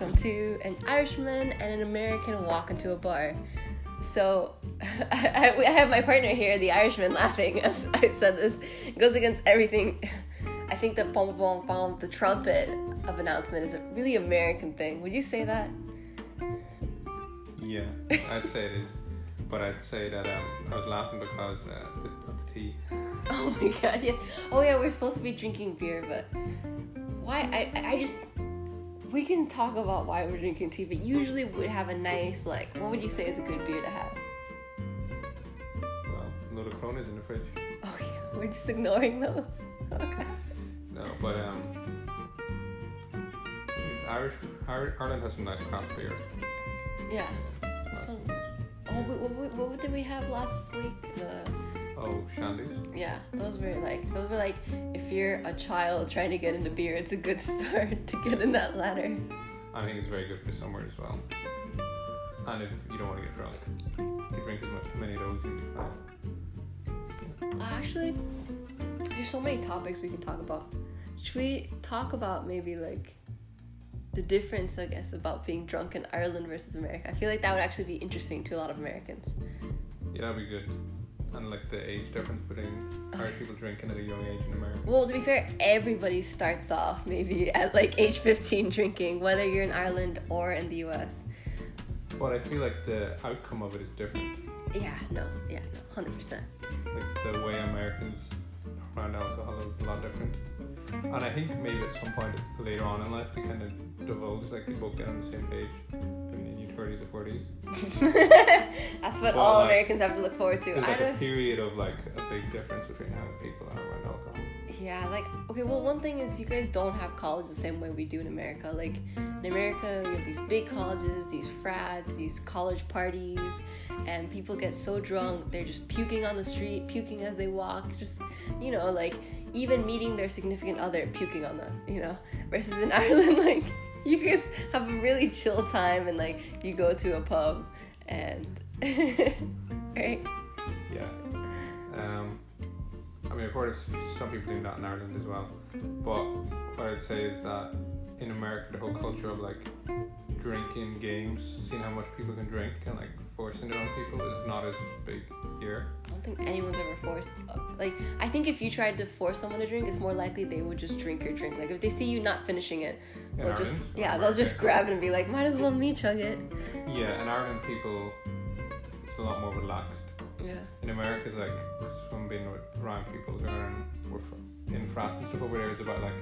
walk into an Irishman and an American walk into a bar. So I, I, I have my partner here, the Irishman, laughing as I said this. It goes against everything. I think the pom pom pom, the trumpet of announcement, is a really American thing. Would you say that? Yeah, I'd say it is. But I'd say that um, I was laughing because uh, the, of the tea. Oh my god, yes. Oh yeah, we're supposed to be drinking beer, but why? I I just we can talk about why we're drinking tea, but usually would have a nice like. What would you say is a good beer to have? Well, of Coronas in the fridge. Oh yeah, we're just ignoring those. Okay. No, but um, Irish Ir- Ireland has some nice craft beer. Yeah. Sounds. Nice. Oh, what, what, what did we have last week? The Oh, shandies. yeah, those were like those were like if you're a child trying to get into beer, it's a good start to get in that ladder. I think it's very good for summer as well. And if you don't want to get drunk, you drink as much many of those, you'll be fine. Uh, Actually, there's so many topics we can talk about. Should we talk about maybe like the difference, I guess, about being drunk in Ireland versus America? I feel like that would actually be interesting to a lot of Americans. Yeah, that'd be good. And like the age difference between Irish people drinking at a young age in America. Well, to be fair, everybody starts off maybe at like age 15 drinking, whether you're in Ireland or in the US. But I feel like the outcome of it is different. Yeah, no, yeah, no, 100%. Like the way Americans around alcohol is a lot different. And I think maybe at some point later on in life they kind of divulge, like they both get on the same page in your 30s or 40s. That's what Well, all like, Americans have to look forward to. There's I like a period of like a big difference between how people are around alcohol. Yeah, like okay, well one thing is you guys don't have college the same way we do in America. Like in America you have these big colleges, these frats, these college parties, and people get so drunk they're just puking on the street, puking as they walk, just you know, like even meeting their significant other puking on them, you know. Versus in Ireland, like you guys have a really chill time and like you go to a pub and right? Yeah. Um, I mean, of course, some people do that in Ireland as well. But what I'd say is that in America, the whole culture of like drinking games, seeing how much people can drink and like forcing it on people is not as big here. I don't think anyone's ever forced. Like, I think if you tried to force someone to drink, it's more likely they would just drink your drink. Like, if they see you not finishing it, In they'll just yeah, they'll just grab it and be like, might as well me chug it. Yeah, in Ireland, people it's a lot more relaxed. Yeah, In America, it's like from being around people who are in, we're in frats and stuff over there, it's about like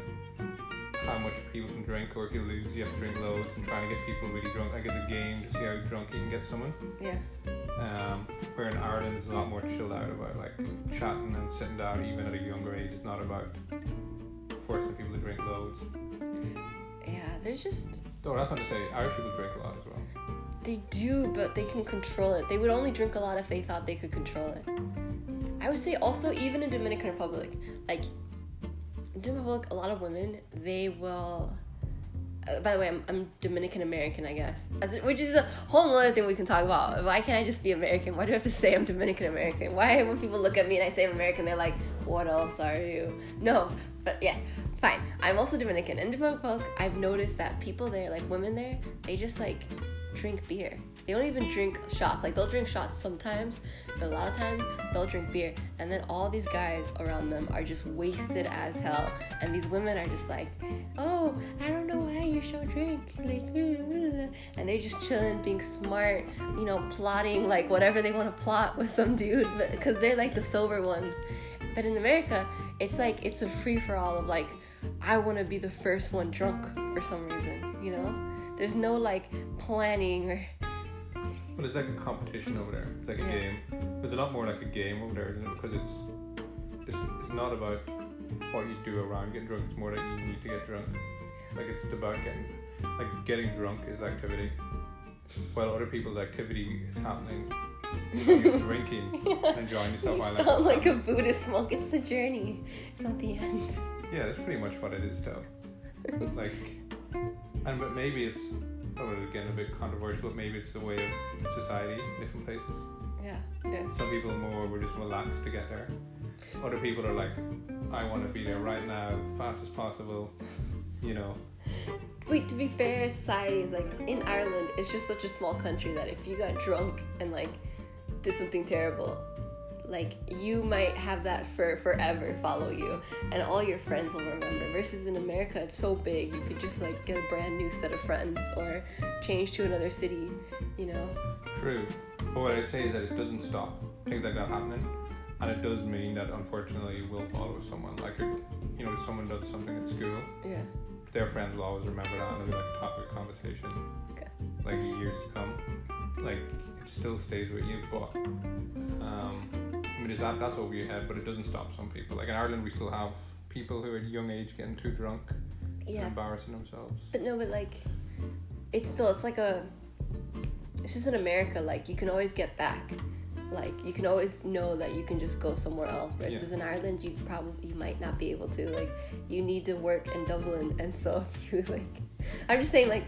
how much people can drink, or if you lose, you have to drink loads, and trying to get people really drunk. Like it's a game to see how drunk you can get someone. yeah, Um, where in Ireland, it's a lot more chilled out about like chatting and sitting down, even at a younger age. It's not about forcing people to drink loads. yeah. There's just Though that's not to say Irish people drink a lot as well. they do, but they can control it. They would only drink a lot if they thought they could control it. I would say also even in Dominican Republic, like Dominican Republic, a lot of women they will. Uh, by the way, I'm, I'm Dominican American, I guess, which is a whole other thing we can talk about. Why can't I just be American? Why do I have to say I'm Dominican American? Why, when people look at me and I say I'm American, they're like, "What else are you?" No, but yes, fine. I'm also Dominican. In Dominican Republic, I've noticed that people there, like women there, they just like drink beer. They don't even drink shots. Like they'll drink shots sometimes, but a lot of times they'll drink beer. And then all these guys around them are just wasted as hell. And these women are just like, oh, I don't know why you're so drunk. Like, and they're just chilling, being smart, you know, plotting like whatever they want to plot with some dude, because they're like the sober ones. But in America, it's like it's a free for all of like, I want to be the first one drunk for some reason, you know? There's no like planning or But it's like a competition over there. It's like Yeah. a game. It's a lot more like a game over there, isn't it? Because it's it's it's not about what you do around getting drunk. It's more that you need to get drunk. Like it's about getting like getting drunk is the activity, while other people's activity is happening. You're drinking, and enjoying yourself you while sound like a. Buddhist monk. It's the journey. It's not the end. Yeah, that's pretty much what it is, though. like, and but maybe it's oh, again a bit controversial. But maybe it's the way of society in different places. Yeah, yeah. Some people more were just relaxed to get there. Other people are like, I want to be there right now, fast as possible. You know, Wait, to be fair, society is like in Ireland. It's just such a small country that if you got drunk and like did something terrible, like you might have that for forever follow you, and all your friends will remember. Versus in America, it's so big, you could just like get a brand new set of friends or change to another city. You know. True. But what I'd say is that it doesn't stop things like that happening. And it does mean that unfortunately you will follow someone. Like, if, you know, if someone does something at school, Yeah. their friends will always remember that and it'll be like a topic of conversation. Okay. Like years to come. Like, it still stays with you, but, um, I mean, is that, that's over your head, but it doesn't stop some people. Like in Ireland, we still have people who are at a young age getting too drunk and Yeah. embarrassing themselves. But no, but like, it's still it's like a. It's just in America, like you can always get back. Like you can always know that you can just go somewhere else. Versus in Ireland, you probably you might not be able to. Like you need to work in Dublin, and so if you like, I'm just saying like.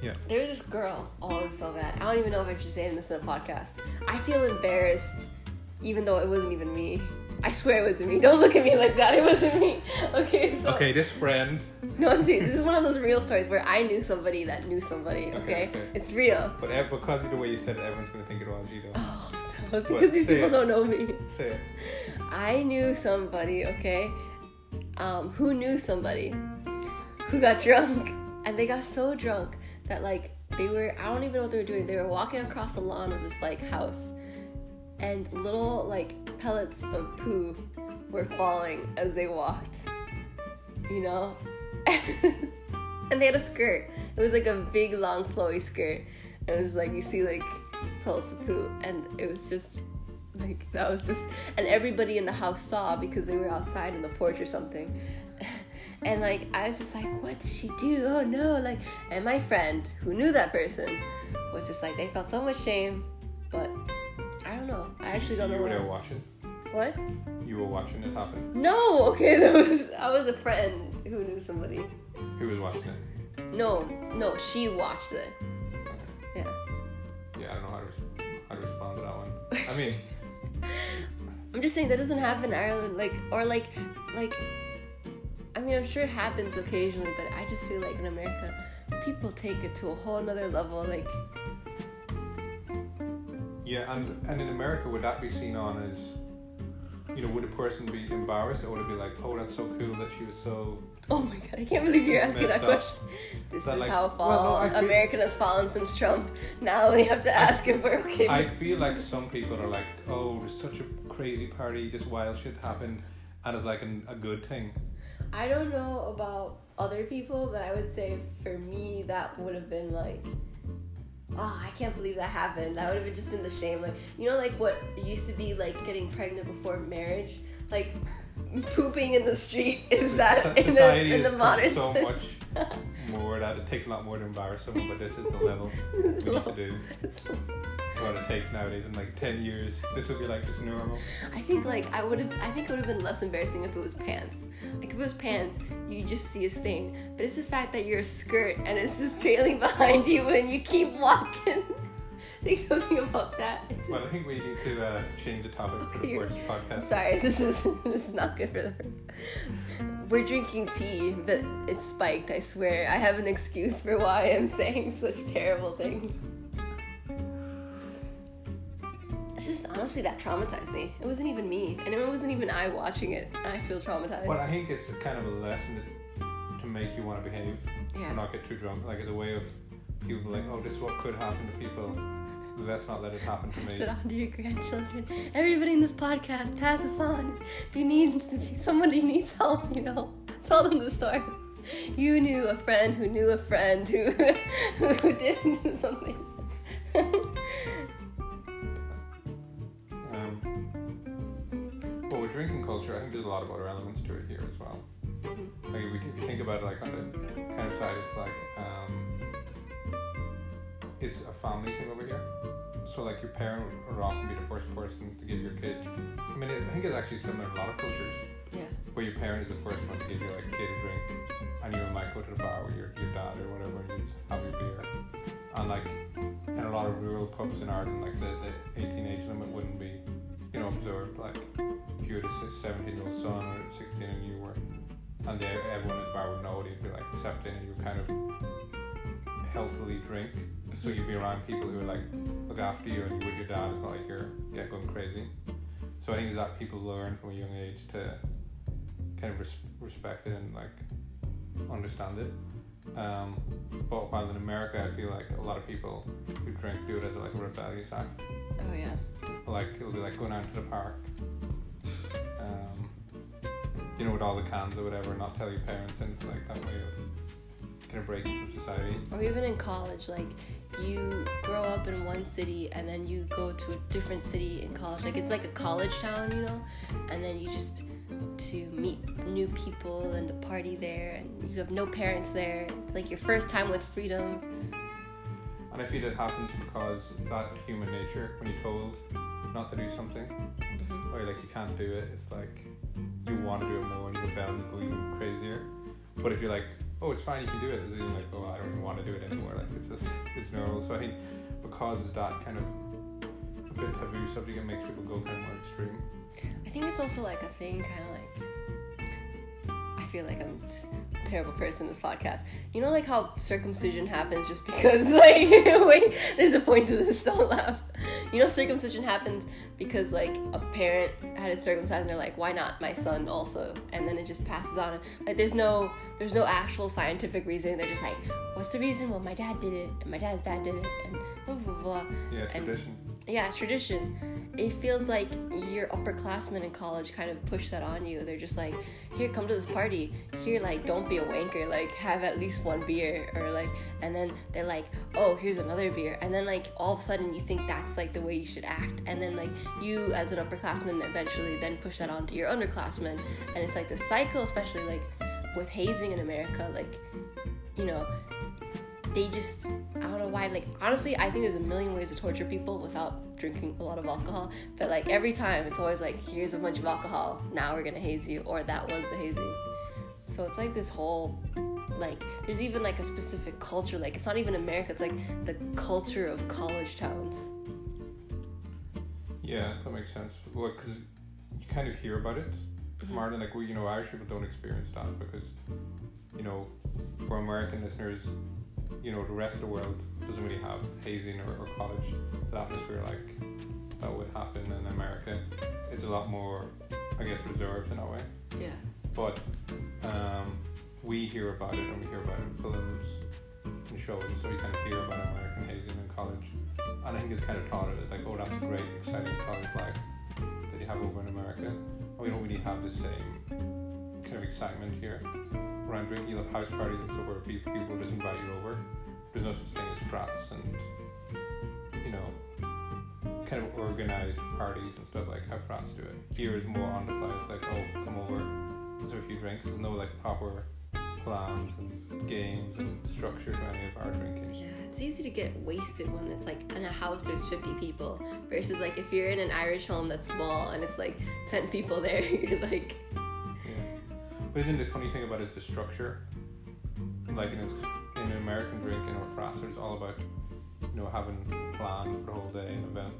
Yeah. There was this girl. Oh, it was so bad. I don't even know if I should say this in a podcast. I feel embarrassed, even though it wasn't even me. I swear it wasn't me. Don't look at me like that. It wasn't me. Okay, so. Okay, this friend, No, I'm serious. This is one of those real stories where I knew somebody that knew somebody. Okay, Okay, okay. it's real. but because of the way you said it, everyone's going to think it was you, though. Oh, because these people it. don't know me. Say it. I knew somebody. Okay, um, who knew somebody who got drunk, and they got so drunk that like they were. I don't even know what they were doing. They were walking across the lawn of this like house, and little like pellets of poo were falling as they walked. You know? and they had a skirt. It was like a big, long, flowy skirt. And it was like, you see, like, pellets of poo. And it was just, like, that was just. And everybody in the house saw because they were outside in the porch or something. And, like, I was just like, what did she do? Oh no. Like, and my friend who knew that person was just like, they felt so much shame. But know. I actually don't know You were what. there else. watching. What? You were watching it happen. No, okay, that was I was a friend who knew somebody. Who was watching it? No, no, she watched it. Yeah. Yeah, I don't know how to, how to respond to that one. I mean, I'm just saying that doesn't happen in Ireland, like or like like I mean I'm sure it happens occasionally, but I just feel like in America people take it to a whole nother level, like yeah, and and in America, would that be seen on as, you know, would a person be embarrassed, or would it be like, oh, that's so cool that she was so? oh my god, I can't believe you're asking that up. question. This is like- how well, no, feel- American has fallen since Trump. Now we have to ask if we're okay. I feel like some people are like, oh, there's such a crazy party, this wild shit happened, and it's like an, a good thing. I don't know about other people, but I would say for me that would have been like, oh, I can't believe that happened. That would have just been the shame. Like you know, like what used to be like getting pregnant before marriage, like pooping in the street. Is that in the, in the modern so sense? much more that it takes a lot more to embarrass someone, but this is the level we need to do. It's what it takes nowadays. In like ten years, this would be like just normal. I think like I would have. I think it would have been less embarrassing if it was pants. Like if it was pants, you just see a stain. But it's the fact that you're a skirt and it's just trailing behind you and you keep walking. Think something about that. Well, I think we need to uh, change the topic for the first podcast. Sorry, this is this is not good for the first. We're drinking tea, but it's spiked. I swear, I have an excuse for why I'm saying such terrible things. It's just honestly that traumatized me. It wasn't even me, and it wasn't even I watching it. And I feel traumatized. Well, I think it's kind of a lesson to, to make you want to behave, yeah. not get too drunk. Like it's a way of people like, oh, this is what could happen to people. Let's not let it happen to Pass me. it on to your grandchildren. Everybody in this podcast, pass this on. If you need, if somebody needs help, you know, tell them the story. You knew a friend who knew a friend who who did something. Um, but with drinking culture, I think there's a lot of other elements to it here as well. Mhm. Like if, we, if you think about it, like on the kind of side, it's like um, it's a family thing over here. So like your parent would often be the first person to give your kid. I mean, I think it's actually similar in a lot of cultures Yeah. where your parent is the first one to give your like kid a drink, and you might go to the bar with your, your dad or whatever and you have your beer. And like in a lot of rural pubs in Ireland, like the, the 18 age limit wouldn't be, you know, observed. Like if you had a 17 year old son or 16 and you were and they, everyone in the bar would know it. You'd be like accepting, and you kind of healthily drink. So you'd be around people who would like look after you, and you with your dad. It's not like you're yeah going crazy. So I think that people learn from a young age to kind of res- respect it and like understand it. Um, but while in America, I feel like a lot of people who drink do it as like a rebellious act. Oh yeah. Like it'll be like going out to the park, um, you know, with all the cans or whatever, and not tell your parents, and it's like that way of kind of breaking from society. Or even in college, like you grow up in one city and then you go to a different city in college. Like it's like a college town, you know, and then you just to meet new people and to party there, and you have no parents there. It's like your first time with freedom. And I feel it happens because it's that human nature when you're told not to do something, Mhm. or like you can't do it. It's like you want to do it more and you rebel and go even crazier. But if you're like, oh, it's fine, you can do it, it's like, oh, I don't even want to do it anymore. Like it's just it's normal. So I think because it's that kind of a bit taboo subject, it makes people go kind of more extreme. I think it's also like a thing, kind of like. I feel like I'm just a terrible person in this podcast. You know, like how circumcision happens just because, like, wait, there's a point to this, don't laugh. You know, circumcision happens because, like, a parent had it circumcised and they're like, why not my son also? And then it just passes on. Like, there's no, there's no actual scientific reasoning. They're just like, what's the reason? Well, my dad did it, and my dad's dad did it, and blah, blah, blah. Yeah, And- tradition. Yeah, it's tradition. It feels like your upperclassmen in college kind of push that on you. They're just like, here, come to this party. Here, like, don't be a wanker. Like, have at least one beer. Or, like, and then they're like, oh, here's another beer. And then, like, all of a sudden you think that's, like, the way you should act. And then, like, you as an upperclassman eventually then push that on to your underclassmen. And it's like the cycle, especially, like, with hazing in America. Like, you know, they just I don't know why. Like honestly, I think there's a million ways to torture people without drinking a lot of alcohol. But like every time, it's always like, here's a bunch of alcohol. Now we're gonna haze you, or that was the hazing. So it's like this whole like there's even like a specific culture. Like it's not even America. It's like the culture of college towns. Yeah, that makes sense. Well, because you kind of hear about it Mm-hmm. Ireland. Like we, you know, Irish people don't experience that because, you know, for American listeners, you know, the rest of the world doesn't really have hazing or, or college atmosphere like that would happen in America. It's a lot more, I guess, reserved in that way. Yeah. But um, we hear about it and we hear about it in films and shows, so we kind of hear about American hazing in college. And I think it's kind of taught it like, oh, that's a great, exciting college life that you have over in America. And we don't really have the same kind of excitement here. Around drinking, have house parties and stuff where people, people just invite you over. There's no such thing as frats and, you know, kind of organized parties and stuff like how frats do it. Here is more on the fly. It's like, oh, come over, let's have a few drinks. There's no like proper plans and games and structure to any of our drinking. Yeah, it's easy to get wasted when it's like in a house there's 50 people versus like if you're in an Irish home that's small and it's like 10 people there, you're like. But isn't the funny thing about it is the structure? Like in, its, in an American drinking or frats, it's all about you know having a plan for the whole day, an event.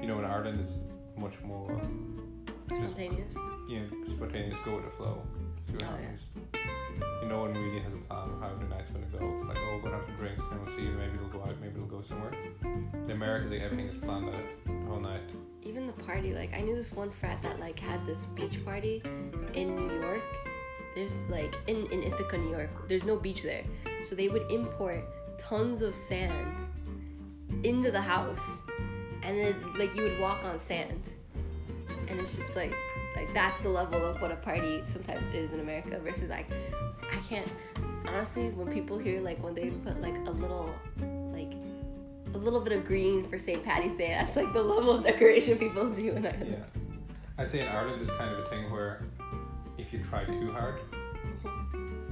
You know, in Ireland, it's much more uh, just spontaneous. you know, spontaneous, go with the flow, see what Oh, yeah. happens. You no one really has a plan of how the night's going to go. It's like, oh, we're going to have some drinks, and we'll see, maybe it'll go out, maybe it'll go somewhere. In America, like, everything is planned out the whole night. Even the party, like I knew this one frat that like had this beach party in New York. There's like in, in Ithaca, New York, there's no beach there. So they would import tons of sand into the house and then like you would walk on sand. And it's just like like that's the level of what a party sometimes is in America versus like I can't honestly when people hear like when they put like a little little bit of green for St. Patty's Day, that's like the level of decoration people do in Ireland. Yeah. I'd say in Ireland is kind of a thing where if you try too hard,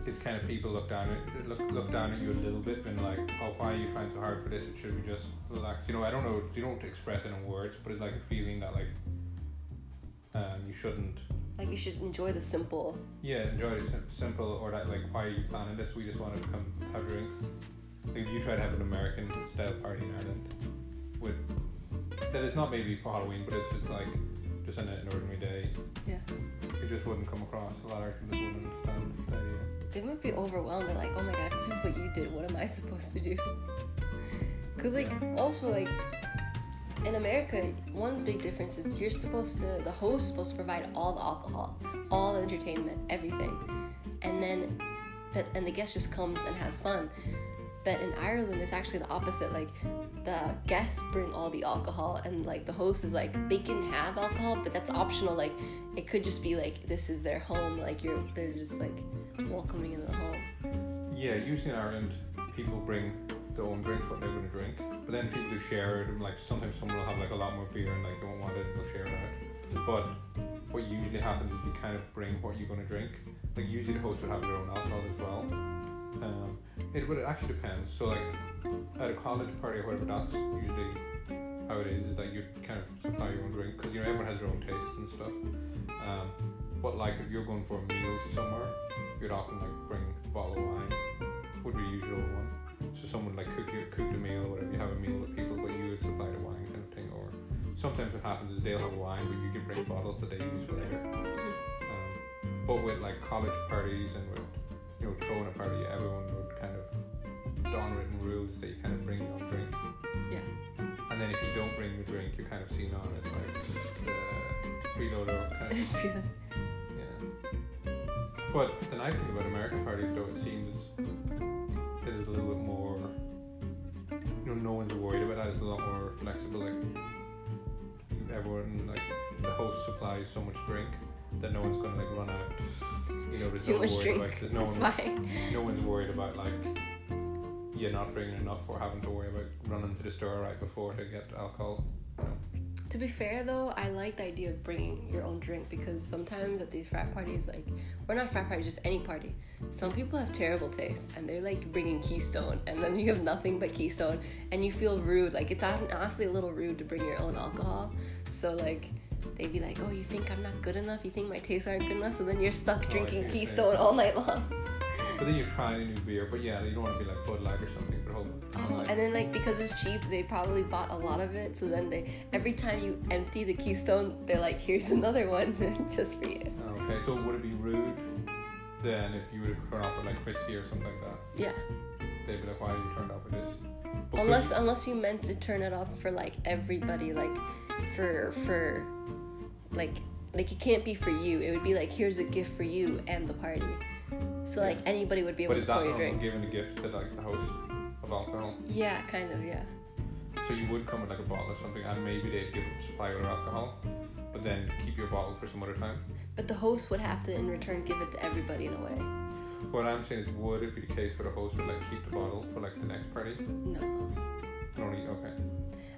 it's kind of people look down at look look down at you a little bit and like, oh, why are you trying so hard for this? It should be just relax. You know, I don't know. You don't express it in words, but it's like a feeling that like um, you shouldn't. Like you should enjoy the simple. Yeah, enjoy the sim- simple or that like, why are you planning this? We just want to come have drinks. Like if you try to have an American style party in Ireland with that is not maybe for Halloween, but it's just like just in an ordinary day, Yeah. it just wouldn't come across. A lot of people just wouldn't understand the idea. They might be overwhelmed. They're like, oh my god, if this is what you did, what am I supposed to do? Because, like, also, like, in America, one big difference is you're supposed to, the host is supposed to provide all the alcohol, all the entertainment, everything. And then, but, and the guest just comes and has fun. But in Ireland, it's actually the opposite. Like, the guests bring all the alcohol, and like the host is like, they can have alcohol, but that's optional. Like, it could just be like, this is their home. Like, you're, they're just like welcoming in the home. Yeah, usually in Ireland, people bring their own drinks, what they're going to drink. But then people do share it. and, Like sometimes someone will have like a lot more beer and like they won't want it, they'll share it out. But what usually happens is you kind of bring what you're going to drink. Like usually the host would have their own alcohol as well. Um, it would actually depends. So like at a college party or whatever, that's usually how it is. Is that you kind of supply your own drink because you know everyone has their own tastes and stuff. Um, but like if you're going for a meal somewhere, you'd often like bring a bottle of wine. Would be usual one. So someone like cook you cook the meal or whatever. You have a meal with people, but you would supply the wine kind of thing. Or sometimes what happens is they'll have wine, but you can bring bottles that they use for later. Um, but with like college parties and with you know yeah. But the nice thing about American parties, though, it seems is a little bit more. You know, no one's worried about that. It's a lot more flexible. Like everyone, like the host supplies so much drink that no one's gonna like run out. You know, there's Too no much worry drink. about. There's no That's one. why. No one's worried about like you're not bringing enough or having to worry about running to the store right before to get alcohol. You know. To be fair though, I like the idea of bringing your own drink because sometimes at these frat parties, like, or not frat parties, just any party, some people have terrible taste and they're like bringing Keystone and then you have nothing but Keystone and you feel rude. Like, it's honestly a little rude to bring your own alcohol. So, like, they'd be like, oh, you think I'm not good enough? You think my tastes aren't good enough? So then you're stuck Oh, drinking see Keystone all night long. But then you're trying a new beer. But yeah, you don't want to be like Bud Light or something. But hold Oh, and then like because it's cheap, they probably bought a lot of it. So then they every time you empty the Keystone, they're like, "Here's another one just for you." Okay, so would it be rude then if you would have turned off with like whiskey or something like that? Yeah, They'd be like, why are you turned off with this? But could- unless unless you meant to turn it up for like everybody, like for for like like it can't be for you. It would be like, "Here's a gift for you and the party." So like anybody would be able but to is that pour your drink. giving a gift to like the host of alcohol? Yeah, kind of. Yeah. So you would come with like a bottle or something, and maybe they'd give supply of alcohol, but then keep your bottle for some other time. But the host would have to, in return, give it to everybody in a way. What I'm saying is, would it be the case where the host would like keep the bottle for like the next party? No. Only okay.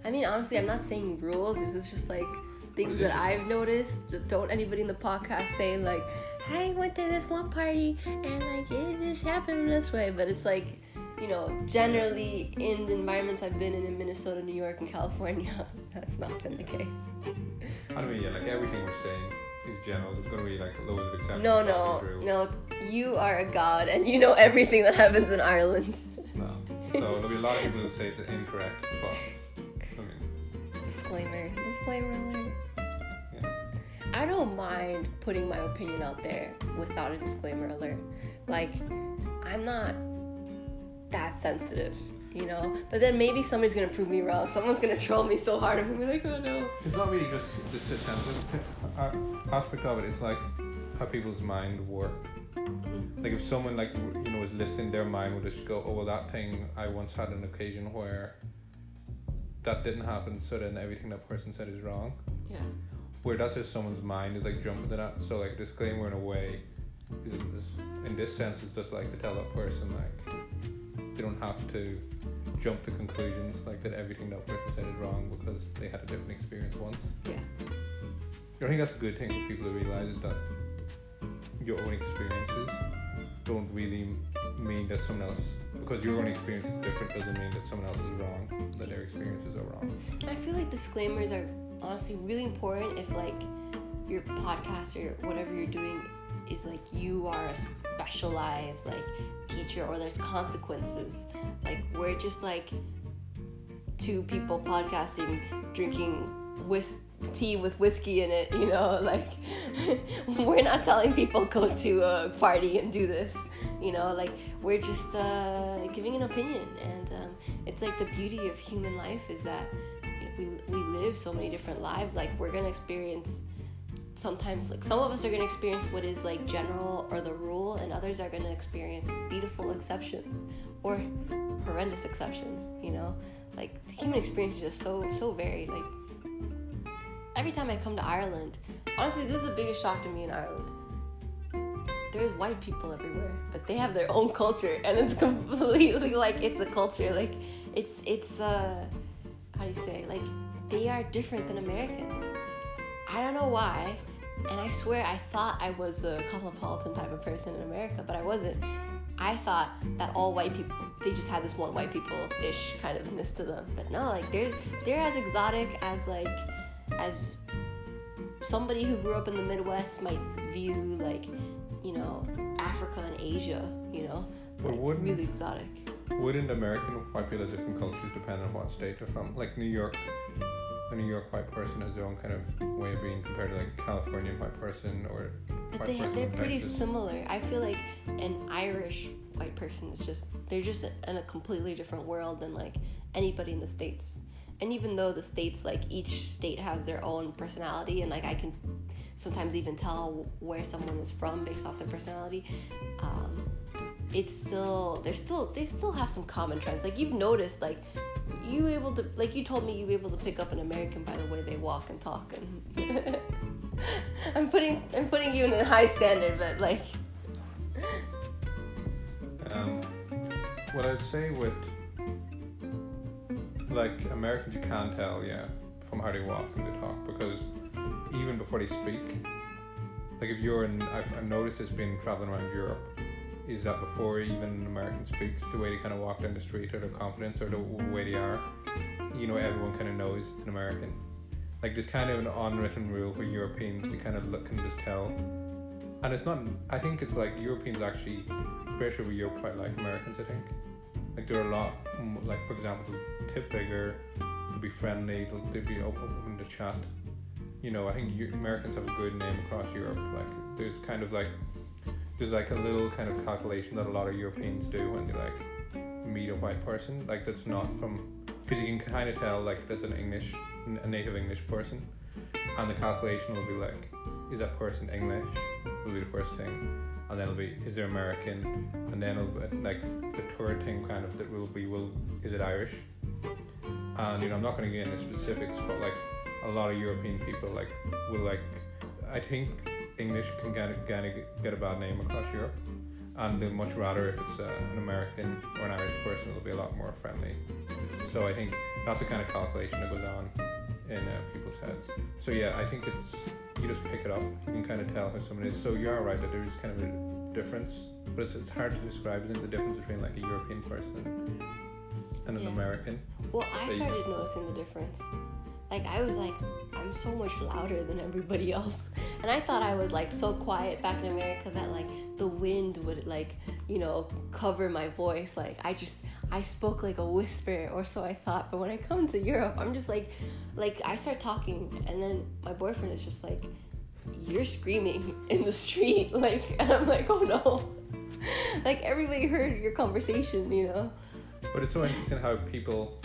I mean, honestly, I'm not saying rules. This is just like things that? I've noticed. Don't anybody in the podcast say like, "I went to this one party and like it just happened this way." But it's like, you know, generally in the environments I've been in in Minnesota, New York, and California, that's not been the case. I mean, yeah, like everything we're saying is general. There's gonna be like loads of exceptions. No, no, no. You are a god, and you know everything that happens in Ireland. No. So there'll be a lot of people who say it's incorrect, but Disclaimer. Disclaimer. I don't mind putting my opinion out there without a disclaimer alert. Like, I'm not that sensitive, you know? But then maybe somebody's gonna prove me wrong. Someone's gonna troll me so hard and be like, oh no. It's not really just the sensitive uh, aspect of it. It's like how people's mind work. Like if someone like you know is listening, their mind would just go, "Oh well, that thing I once had an occasion where that didn't happen, so then everything that person said is wrong." Yeah. Where that's just someone's mind is like jumping to that. So like disclaimer in a way is, is in this sense it's just like to tell that person like they don't have to jump to conclusions like that everything that person said is wrong because they had a different experience once. Yeah. I think that's a good thing for people to realize is that your own experiences don't really mean that someone else because your own experience is different doesn't mean that someone else is wrong that their experiences are wrong I feel like disclaimers are honestly really important if like your podcast or whatever you're doing is like you are a specialized like teacher or there's consequences. Like we're just like two people podcasting, drinking whis- tea with whiskey in it. You know, like we're not telling people go to a party and do this. You know, like we're just uh, giving an opinion, and um, it's like the beauty of human life is that we we live so many different lives. Like we're gonna experience sometimes like some of us are going to experience what is like general or the rule and others are going to experience beautiful exceptions or horrendous exceptions you know like the human experience is just so so varied like every time i come to ireland honestly this is the biggest shock to me in ireland there's white people everywhere but they have their own culture and it's completely like it's a culture like it's it's uh how do you say like they are different than americans I don't know why. And I swear I thought I was a cosmopolitan type of person in America, but I wasn't. I thought that all white people they just had this one white people ish kind of ness to them. But no, like they're they're as exotic as like as somebody who grew up in the Midwest might view like, you know, Africa and Asia, you know. Like, really exotic. Wouldn't American white people have different cultures depending on what state they're from? Like New York, a New York white person has their own kind of way of being compared to like a Californian white person or But they person they're pretty Texas. similar. I feel like an Irish white person is just they're just in a completely different world than like anybody in the states. And even though the states like each state has their own personality and like I can sometimes even tell where someone is from based off their personality, um, it's still there's still they still have some common trends. Like you've noticed like you able to like you told me you were able to pick up an American by the way they walk and talk and I'm putting I'm putting you in a high standard, but like Um, what I'd say with like Americans, you can tell, yeah, from how they walk and they talk because even before they speak, like if you're in, I've, I've noticed this being traveling around Europe, is that before even an American speaks, the way they kind of walk down the street or their confidence or the way they are, you know, everyone kind of knows it's an American. Like there's kind of an unwritten rule for Europeans to kind of look and just tell, and it's not. I think it's like Europeans actually especially with Europe quite like Americans, I think. Like they're a lot, like for example, they'll tip bigger, they'll be friendly, they'll, they'll be open to chat. You know, I think Americans have a good name across Europe. Like there's kind of like, there's like a little kind of calculation that a lot of Europeans do when they like meet a white person. Like that's not from, because you can kind of tell like that's an English, a native English person. And the calculation will be like, is that person English? Will be the first thing and then it'll be is there American, and then it'll be, like the third thing kind of that will be will is it Irish, and you know I'm not going to get into specifics, but like a lot of European people like will like I think English can get get, get a bad name across Europe, and they'd much rather if it's uh, an American or an Irish person it'll be a lot more friendly. So I think that's the kind of calculation that goes on in uh, people's heads. So yeah, I think it's you just pick it up. You can kind of tell who someone is. So you are right that there is kind of a difference, but it's, it's hard to describe. Isn't it, the difference between like a European person and an Yeah. American? well, I started noticing the difference. Like I was like, I'm so much louder than everybody else, and I thought I was like so quiet back in America that like the wind would like you know cover my voice. Like I just I spoke like a whisper, or so I thought. But when I come to Europe, I'm just like, like I start talking, and then my boyfriend is just like, you're screaming in the street, like, and I'm like, oh no, like everybody heard your conversation, you know. But it's so interesting how people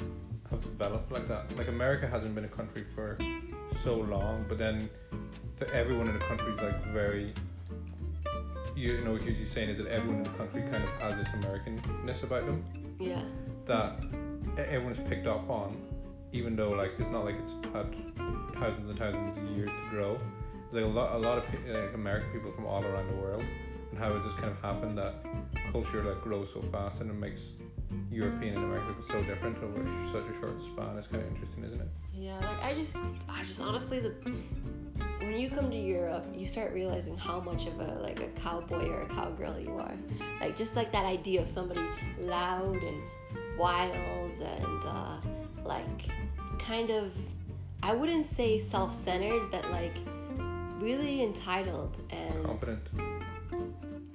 have developed like that. Like America hasn't been a country for so long, but then the, everyone in the country is like very. You know what you're saying is that everyone in the country kind of has this Americanness about them. Yeah. that everyone's picked up on, even though like it's not like it's had thousands and thousands of years to grow. There's like a lot, a lot of like American people from all around the world, and how it just kind of happened that culture like grows so fast and it makes European and American people so different over such a short span. It's kind of interesting, isn't it? Yeah, like I just, I just honestly, the when you come to Europe, you start realizing how much of a like a cowboy or a cowgirl you are. Like just like that idea of somebody loud and wild and uh, like kind of, I wouldn't say self-centered, but like really entitled and Confident.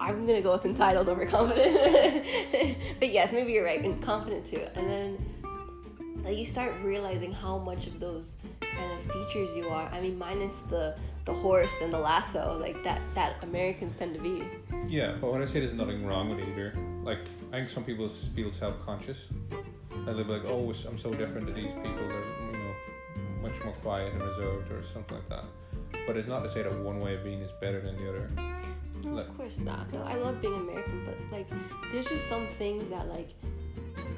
I'm gonna go with entitled over confident. but yes, maybe you're right, and confident too. And then like you start realizing how much of those kind of features you are. I mean, minus the the horse and the lasso, like that that Americans tend to be. Yeah, but when I say there's nothing wrong with either, like I think some people feel self-conscious. And they'll be like, "Oh, I'm so different to these people. They're you know much more quiet and reserved, or something like that." But it's not to say that one way of being is better than the other. No, Like- of course not. No, I love being American, but like, there's just some things that like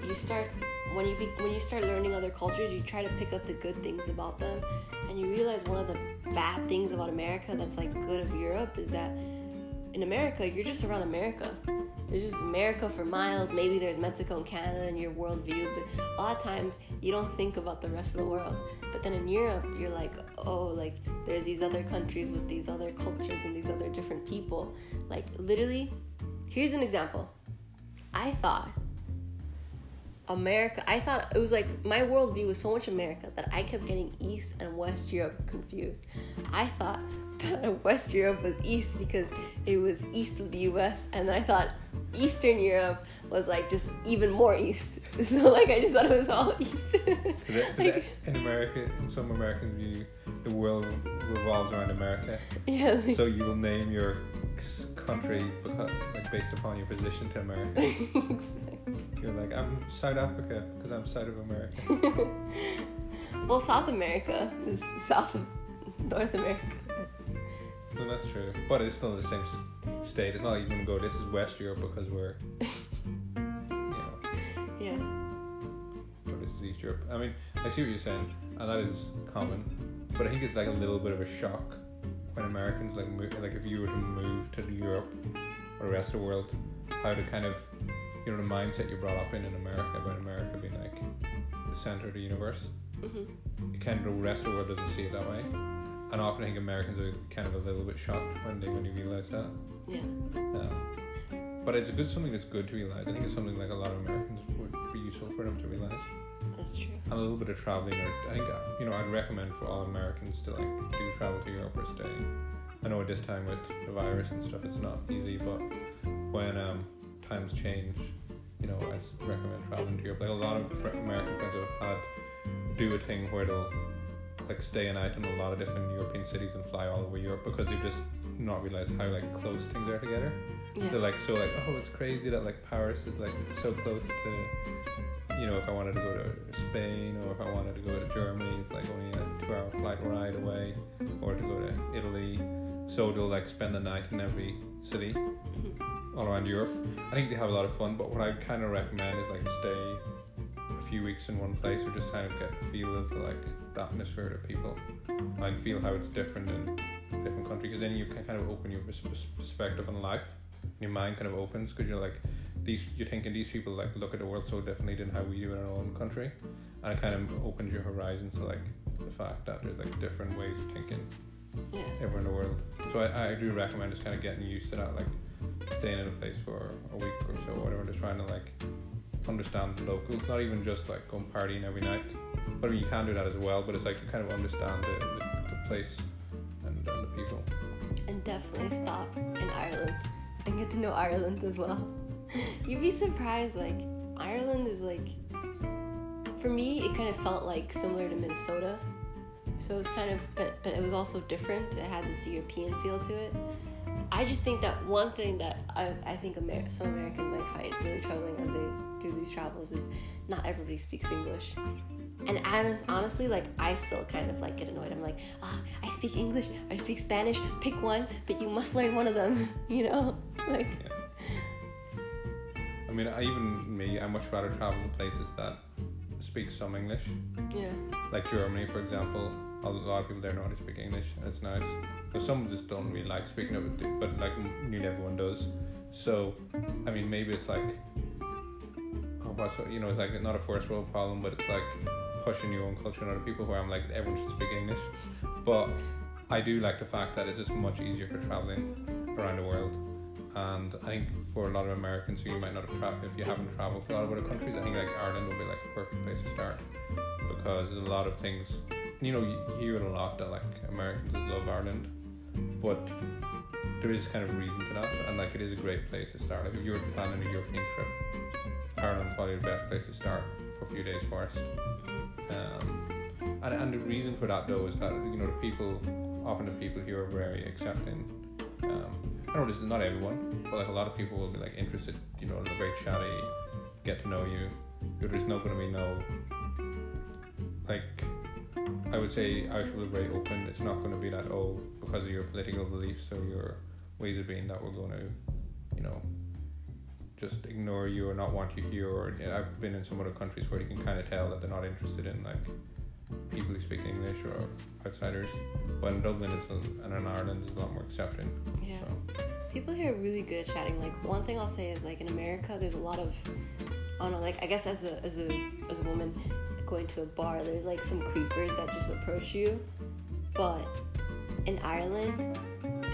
you start when you be, when you start learning other cultures, you try to pick up the good things about them, and you realize one of the bad things about America that's like good of Europe is that in America you're just around America. There's just America for miles. Maybe there's Mexico and Canada in your worldview, but a lot of times you don't think about the rest of the world. But then in Europe, you're like, oh, like there's these other countries with these other cultures and these other different people. Like literally, here's an example. I thought America, I thought it was like my worldview was so much America that I kept getting East and West Europe confused. I thought that West Europe was East because it was east of the US, and I thought Eastern Europe was like just even more East. So, like, I just thought it was all East. Like- in America, in some American view, the world revolves around America. yeah. like- So you will name your country because, like based upon your position to America. You're like, I'm South Africa because I'm South of America. well, South America is south of North America. well, that's true, but it's still the same s- state. It's not like can go. This is West Europe because we're, you know, Yeah. or this is East Europe. I mean, I see what you're saying, and that is common. But I think it's like a little bit of a shock when Americans like move, like if you were to move to Europe or the rest of the world, how to kind of, you know, the mindset you're brought up in in America about America being like the center of the universe. hmm kind of the rest of the world doesn't see it that way. And often I think Americans are kind of a little bit shocked when they when you realize that. Yeah. Um, but it's a good something that's good to realize. I think it's something like a lot of Americans would be useful for them to realize. That's true. And a little bit of traveling, or I think uh, you know, I'd recommend for all Americans to like do travel to Europe or stay. I know at this time with the virus and stuff, it's not easy, but when um, times change, you know, I recommend traveling to Europe. Like a lot of fr- American friends have had do a thing where they'll like stay a night in a lot of different European cities and fly all over Europe because they've just not realized how like close things are together. Yeah. They're like so like oh it's crazy that like Paris is like so close to you know if I wanted to go to Spain or if I wanted to go to Germany it's like only a two hour flight ride away or to go to Italy. So they'll like spend the night in every city Mhm. all around Europe. I think they have a lot of fun but what I kind of recommend is like stay a few weeks in one place or just kind of get a feel of the like the atmosphere of the people and feel how it's different in different countries because then you can kind of open your pers- pers- perspective on life your mind kind of opens because you're like these you're thinking these people like look at the world so differently than how we do in our own country. And it kind of opens your horizons to like the fact that there's like different ways of thinking Yeah. everywhere in the world. So I, I do recommend just kind of getting used to that like staying in a place for a week or so or whatever just trying to like understand the locals not even just like going partying every night. But I mean, you can do that as well but it's like you kind of understand the, the, the place and, and the people. And definitely stop in Ireland and get to know Ireland as well. You'd be surprised, like, Ireland is like, for me, it kind of felt like similar to Minnesota. So it was kind of, but, but it was also different. It had this European feel to it. I just think that one thing that I, I think Amer- some Americans might find really troubling as they do these travels is not everybody speaks English. And honest, honestly, like I still kind of like get annoyed. I'm like, ah, I speak English, I speak Spanish. Pick one, but you must learn one of them. You know, like I mean, I even me, I much rather travel to places that speak some English, yeah, like Germany, for example. A lot of people there know how to speak English, it's nice. But some just don't really like speaking of it, but like nearly everyone does. So, I mean, maybe it's like, oh, what's you know, it's like not a first world problem, but it's like pushing your own culture on other people. Where I'm like, everyone should speak English, but I do like the fact that it's just much easier for traveling around the world. And I think for a lot of Americans who you might not have traveled, if you haven't traveled to a lot of other countries, I think like Ireland would be like a perfect place to start because there's a lot of things. You know, you hear it a lot that like Americans love Ireland, but there is kind of reason to that, and like it is a great place to start. Like if you're planning a European trip, Ireland's probably the best place to start for a few days first. Um, and, and the reason for that though is that you know the people, often the people here are very accepting. Um, I know this is not everyone, but like a lot of people will be like interested. You know, they're very chatty, get to know you. There's not going to be no like I would say Irish people are very open. It's not going to be that oh because of your political beliefs or your ways of being that we're going to, you know, just ignore you or not want you here. Or I've been in some other countries where you can kind of tell that they're not interested in like people who speak English or outsiders. But in Dublin, it's a, and in Ireland, it's a lot more accepting. Yeah. So People here are really good at chatting. Like one thing I'll say is like in America, there's a lot of, I don't know, like I guess as a as a as a woman going to a bar, there's like some creepers that just approach you, but in Ireland,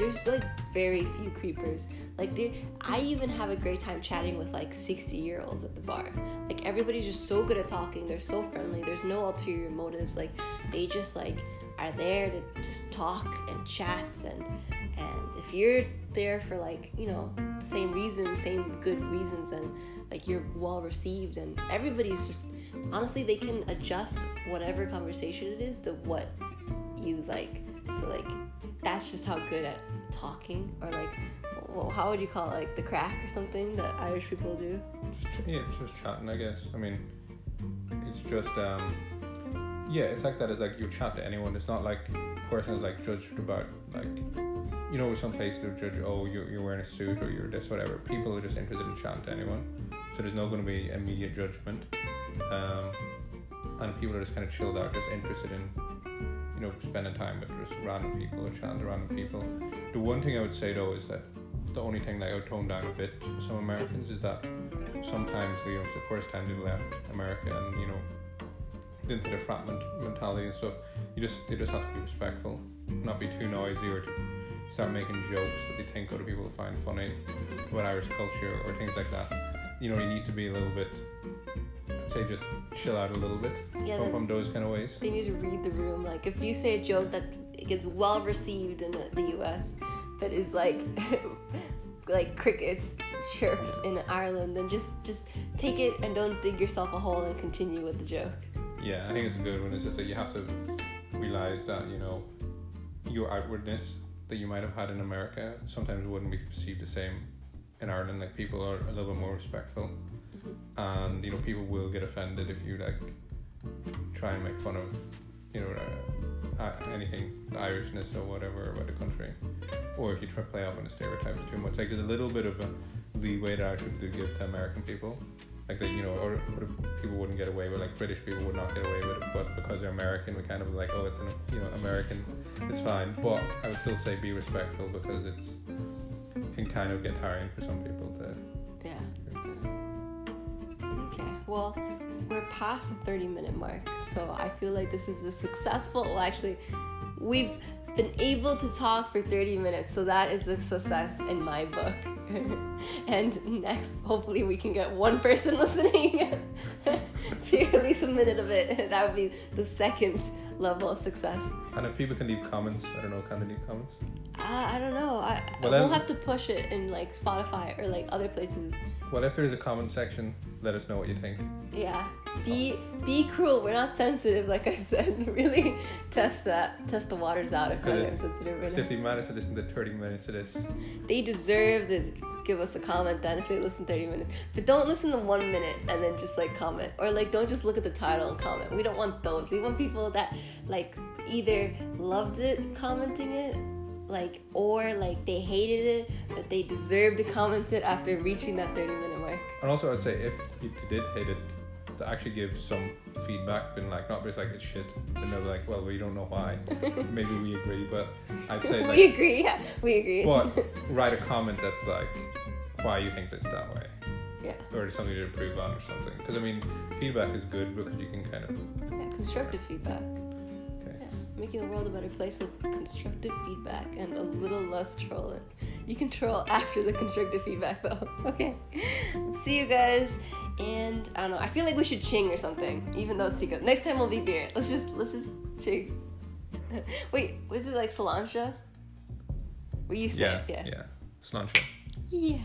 there's like very few creepers. Like there, I even have a great time chatting with like 60 year olds at the bar. Like everybody's just so good at talking. They're so friendly. There's no ulterior motives. Like they just like are there to just talk and chat and and if you're there for like you know same reasons, same good reasons, and like you're well received and everybody's just honestly they can adjust whatever conversation it is to what you like. So like that's just how good at talking or like well, how would you call it like the craic or something that Irish people do? yeah, it's just chatting, I guess. I mean, it's just um, yeah, it's like that. It's like you chat to anyone. It's not like person is like judged about like you know some places will judge oh you're, you're wearing a suit or you're this whatever. People are just interested in chatting to anyone, so there's not going to be immediate judgment. Um, and people are just kind of chilled out, just interested in you know spending time with just random people or chatting to random people. The one thing I would say though is that the only thing that I would tone down a bit for some Americans is that sometimes you know it's the first time they left America and you know into the frat ment- mentality and stuff. You just they just have to be respectful, not be too noisy or to start making jokes that they think other people will find funny about Irish culture or things like that. You know, you need to be a little bit, I'd say, just chill out a little bit Yeah, from, from those kind of ways. They need to read the room. Like if you say a joke that gets well received in the, the U.S., but is like like crickets chirp in Ireland, then just just take it and don't dig yourself a hole and continue with the joke. Yeah, I think it's a good one. It's just that you have to realize that you know your outwardness that you might have had in America sometimes wouldn't be perceived the same in Ireland. Like people are a little bit more respectful, and you know people will get offended if you like try and make fun of you know uh, uh, anything Irishness or whatever about the country, or if you try to play up on the stereotypes too much. Like there's a little bit of a leeway that Irish people do give to American people. Like that you know or, or people wouldn't get away with like british people would not get away with it. But because they're american we kind of like oh it's an you know american it's fine. But i would still say be respectful because it's can kind of get tiring for some people to Yeah. Okay. Well, we're past the 30 minute mark, so I feel like this is a successful. Well, actually, we've been able to talk for 30 minutes, so that is a success in my book. and next, hopefully, we can get one person listening to at least a minute of it. That would be the second level of success. and if people can leave comments i don't know can they leave comments Uh, I don't know. I, Well, we'll then- have to push it in like Spotify or like other places. well if there is a comment section let us know what you think Yeah. Be be cruel. We're not sensitive, like I said. really test that. Test the waters out if. I'm sensitive right because now. if they manage to listen to 30 minutes of this They deserve to give us a comment then if they listen 30 minutes. But don't listen to one minute and then just like comment. Or like don't just look at the title and comment. We don't want those. We want people that like either loved it commenting it like or like they hated it but they deserve to comment it after reaching that 30 minute And also, I'd say if you did hate it, to actually give some feedback, been like not just like it's shit, and they're like, well, we don't know why. Maybe we agree, but I'd say we like, agree yeah we agree but write a comment that's like why you think it's that way, yeah or something to improve on or something. Because I mean, feedback is good because you can kind of Yeah, constructive feedback. Making the world a better place with constructive feedback and a little less trolling. You can troll after the constructive feedback though. Okay. See you guys. And I don't know. I feel like we should ching or something, even though it's teacup. Next time we'll be beer. Let's just let's just ching. Wait, was it like Sláinte? Were you say yeah. Yeah. yeah. Yeah.